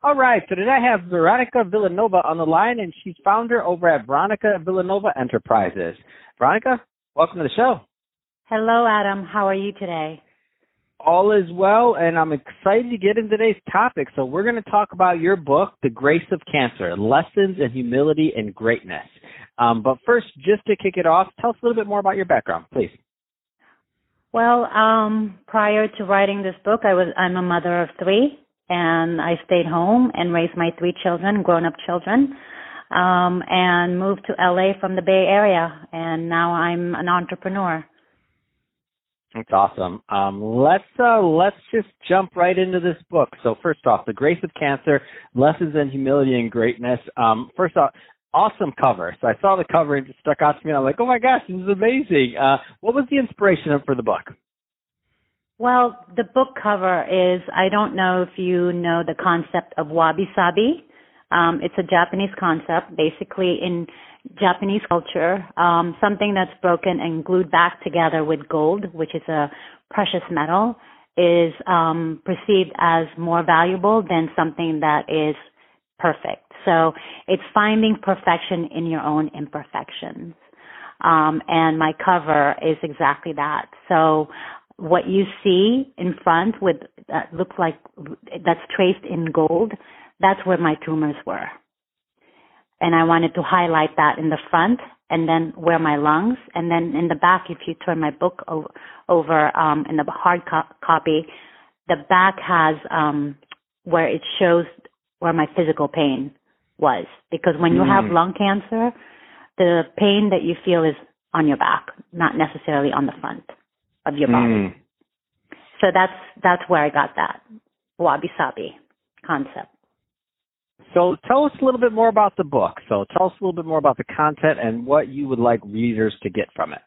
All right, so today I have Veronica Villanueva on the line, and she's founder over at Veronica Villanueva Enterprises. Veronica, welcome to the show. Hello, Adam. How are you today? All is well, and I'm excited to get into today's topic. So we're going to talk about your book, The Grace of Cancer, Lessons in Humility and Greatness. Um, but first, just to kick it off, tell us a little bit more about your background, please. Well, um, prior to writing this book, I was I'm a mother of three and I stayed home and raised my three children, grown up children, um, and moved to LA from the Bay Area. And now I'm an entrepreneur. That's awesome. Um, let's uh, let's just jump right into this book. So first off, the grace of cancer: lessons in humility and greatness. Um, first off, awesome cover. So I saw the cover and it just stuck out to me. And I'm like, oh my gosh, this is amazing. Uh, what was the inspiration for the book? Well, the book cover is, I don't know if you know the concept of wabi sabi. Um, it's a Japanese concept, basically in Japanese culture, um, something that's broken and glued back together with gold, which is a precious metal, is um, perceived as more valuable than something that is perfect. So it's finding perfection in your own imperfections. Um, and my cover is exactly that. So what you see in front with that looks like that's traced in gold, that's where my tumors were. And I wanted to highlight that in the front and then where my lungs and then in the back if you turn my book over, over um in the hard co- copy the back has um where it shows where my physical pain was because when you mm. have lung cancer the pain that you feel is on your back not necessarily on the front of your body. Mm. So that's that's where I got that wabi sabi concept. So tell us a little bit more about the book. So tell us a little bit more about the content and what you would like readers to get from it.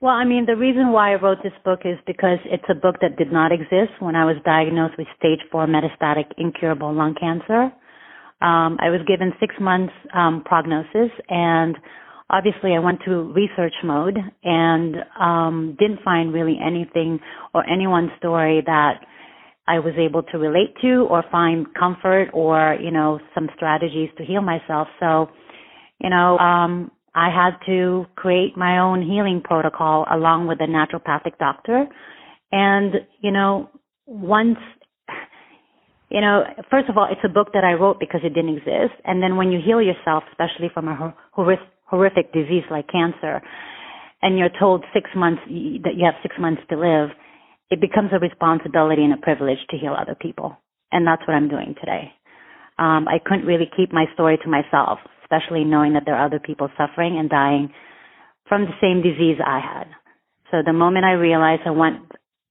Well, I mean, the reason why I wrote this book is because it's a book that did not exist when I was diagnosed with stage four metastatic incurable lung cancer. Um, I was given six months um, prognosis, and obviously I went to research mode and um, didn't find really anything or anyone's story that I was able to relate to or find comfort or you know some strategies to heal myself. So, you know, um, I had to create my own healing protocol along with a naturopathic doctor. And you know, once you know, first of all, it's a book that I wrote because it didn't exist. And then when you heal yourself, especially from a horrific, disease like cancer, and you're told six months that you have six months to live, it becomes a responsibility and a privilege to heal other people. And that's what I'm doing today. Um, I couldn't really keep my story to myself, especially knowing that there are other people suffering and dying from the same disease I had. So the moment I realized I went,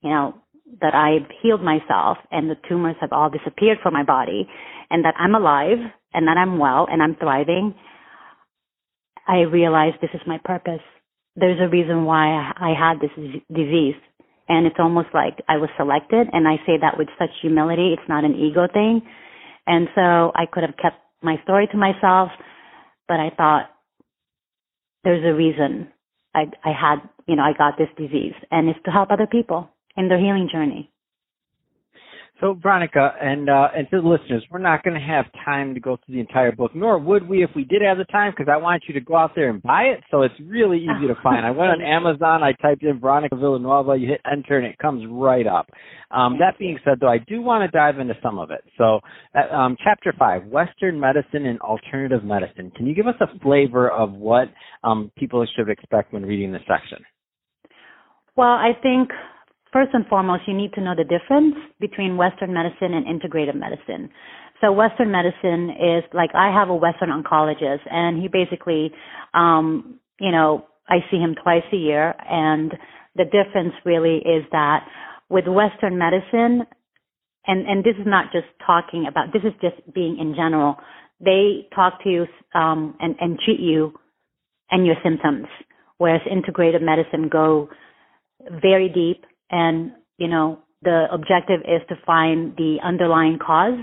you know, that I've healed myself and the tumors have all disappeared from my body and that I'm alive and that I'm well and I'm thriving, I realized this is my purpose. There's a reason why I had this disease. And it's almost like I was selected. And I say that with such humility. It's not an ego thing. And so I could have kept my story to myself, but I thought there's a reason I, I had, you know, I got this disease and it's to help other people in their healing journey. So, Veronica, and uh, and to the listeners, we're not going to have time to go through the entire book, nor would we if we did have the time, because I want you to go out there and buy it. So it's really easy to find. I went on Amazon, I typed in Veronica Villanueva, you hit enter, and it comes right up. Um, that being said, though, I do want to dive into some of it. So, uh, um, chapter five, Western medicine and alternative medicine. Can you give us a flavor of what um, people should expect when reading this section? Well, I think first and foremost, you need to know the difference between Western medicine and integrative medicine. So Western medicine is like I have a Western oncologist, and he basically, um, you know, I see him twice a year, and the difference really is that with Western medicine, and and this is not just talking about this is just being in general. They talk to you um, and and treat you and your symptoms, whereas integrative medicine go very deep and, you know, the objective is to find the underlying cause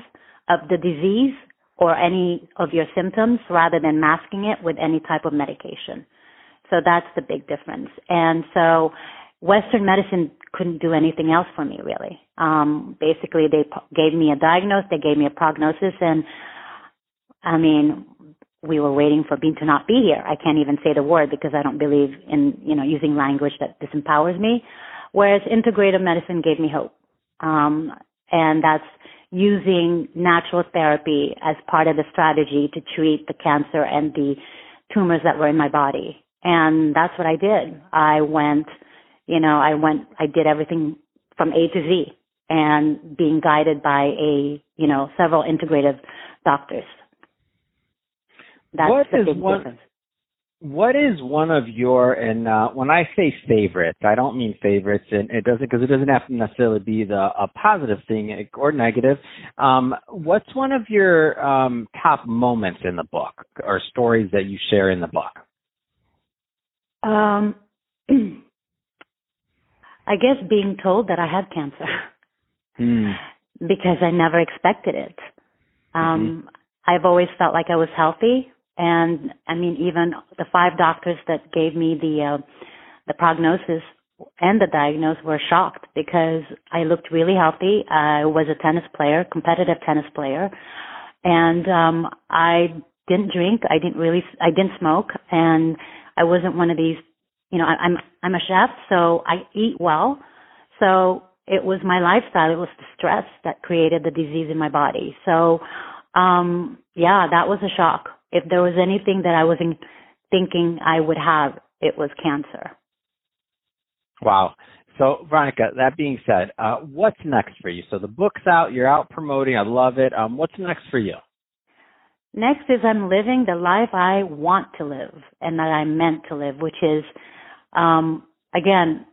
of the disease or any of your symptoms rather than masking it with any type of medication. So that's the big difference. And so Western medicine couldn't do anything else for me really. Um, basically they gave me a diagnosis, they gave me a prognosis and I mean, we were waiting for Bean to not be here. I can't even say the word because I don't believe in, you know, using language that disempowers me. Whereas integrative medicine gave me hope. Um, and that's using natural therapy as part of the strategy to treat the cancer and the tumors that were in my body. And that's what I did. I went, you know, I went, I did everything from A to Z and being guided by a, you know, several integrative doctors. That's what the is big one, difference. What is one of your and uh, when I say favorites, I don't mean favorites, and it doesn't because it doesn't have to necessarily be the a positive thing or negative. Um, what's one of your um, top moments in the book or stories that you share in the book? Um, I guess being told that I had cancer Hmm. because I never expected it. Um, I've always felt like I was healthy, and I mean, even the five doctors that gave me the uh, the prognosis and the diagnosis were shocked because I looked really healthy. I was a tennis player, competitive tennis player, and um, I didn't drink. I didn't really. I didn't smoke, and I wasn't one of these. You know, I, I'm I'm a chef, so I eat well. So it was my lifestyle. It was the stress that created the disease in my body. So, um, yeah, that was a shock. If there was anything that I wasn't thinking I would have, it was cancer. Wow. So, Veronica, that being said, uh, what's next for you? So the book's out, you're out promoting, I love it. Um, what's next for you? Next is I'm living the life I want to live and that I'm meant to live, which is, um, again,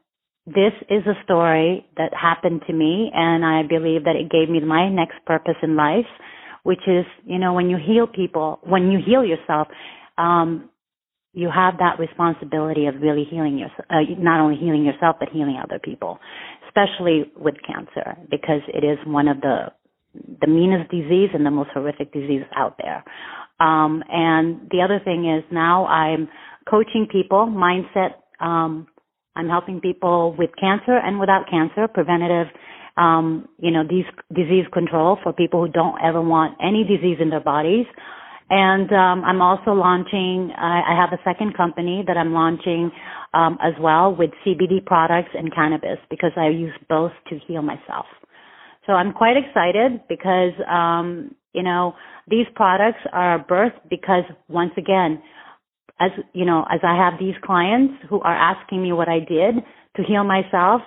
this is a story that happened to me and I believe that it gave me my next purpose in life, which is, you know, when you heal people, when you heal yourself, um, you have that responsibility of really healing yourself, uh, not only healing yourself, but healing other people, especially with cancer, because it is one of the, the meanest disease and the most horrific disease out there. Um, and the other thing is now I'm coaching people, mindset, um, I'm helping people with cancer and without cancer, preventative, um, you know, these disease control for people who don't ever want any disease in their bodies. And um, I'm also launching. I, I have a second company that I'm launching um, as well with CBD products and cannabis because I use both to heal myself. So I'm quite excited because um, you know these products are birthed because once again, as you know, as I have these clients who are asking me what I did to heal myself,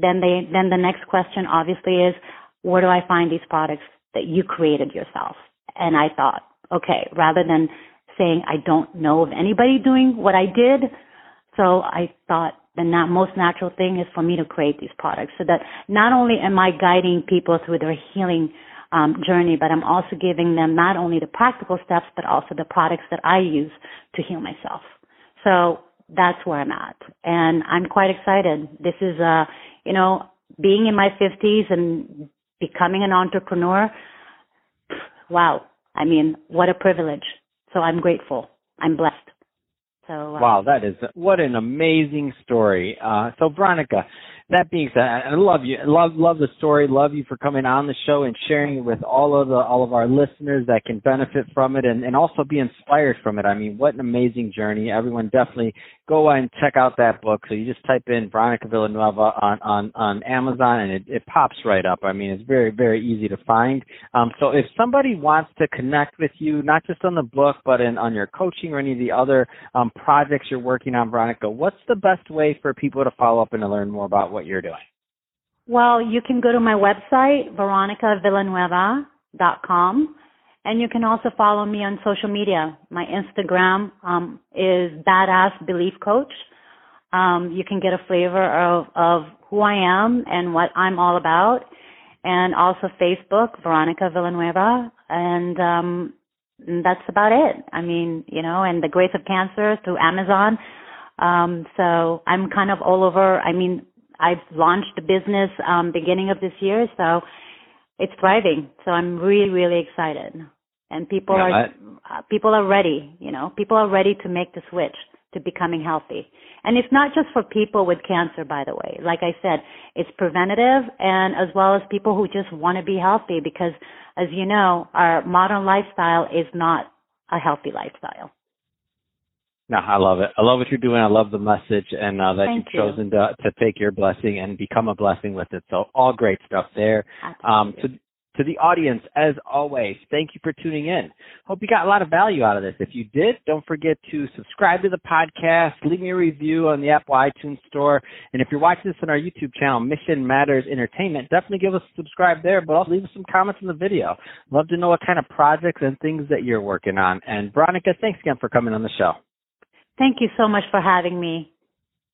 then they then the next question obviously is where do I find these products that you created yourself? And I thought, okay, rather than saying I don't know of anybody doing what I did, so I thought the na- most natural thing is for me to create these products so that not only am I guiding people through their healing um, journey, but I'm also giving them not only the practical steps, but also the products that I use to heal myself. So that's where I'm at. And I'm quite excited. This is, uh, you know, being in my 50s and becoming an entrepreneur. Wow. I mean, what a privilege. So I'm grateful. I'm blessed. So uh, Wow, that is what an amazing story. Uh, so Veronica, that being said, I love you. Love love the story. Love you for coming on the show and sharing it with all of the all of our listeners that can benefit from it and, and also be inspired from it. I mean, what an amazing journey. Everyone definitely go and check out that book. So you just type in Veronica Villanueva on on on Amazon and it, it pops right up. I mean, it's very very easy to find. Um, so if somebody wants to connect with you, not just on the book, but in on your coaching or any of the other um, projects you're working on, Veronica, what's the best way for people to follow up and to learn more about what you're doing? Well, you can go to my website, veronicavillanueva.com, and you can also follow me on social media. My Instagram um, is Badass Belief Coach. Um, you can get a flavor of, of who I am and what I'm all about, and also Facebook, Veronica Villanueva, and um, that's about it. I mean, you know, and the Grace of Cancer through Amazon. Um, so I'm kind of all over. I mean, I've launched the business um, beginning of this year, so it's thriving. So I'm really, really excited, and people yeah, are uh, people are ready. You know, people are ready to make the switch to becoming healthy. And it's not just for people with cancer, by the way. Like I said, it's preventative and as well as people who just want to be healthy because as you know, our modern lifestyle is not a healthy lifestyle. No, I love it. I love what you're doing. I love the message and uh, that Thank you've you. chosen to to take your blessing and become a blessing with it. So all great stuff there. Um, to to the audience, as always, thank you for tuning in. Hope you got a lot of value out of this. If you did, don't forget to subscribe to the podcast, leave me a review on the Apple iTunes Store, and if you're watching this on our YouTube channel, Mission Matters Entertainment, definitely give us a subscribe there, but also leave us some comments in the video. Love to know what kind of projects and things that you're working on. And Veronica, thanks again for coming on the show. Thank you so much for having me.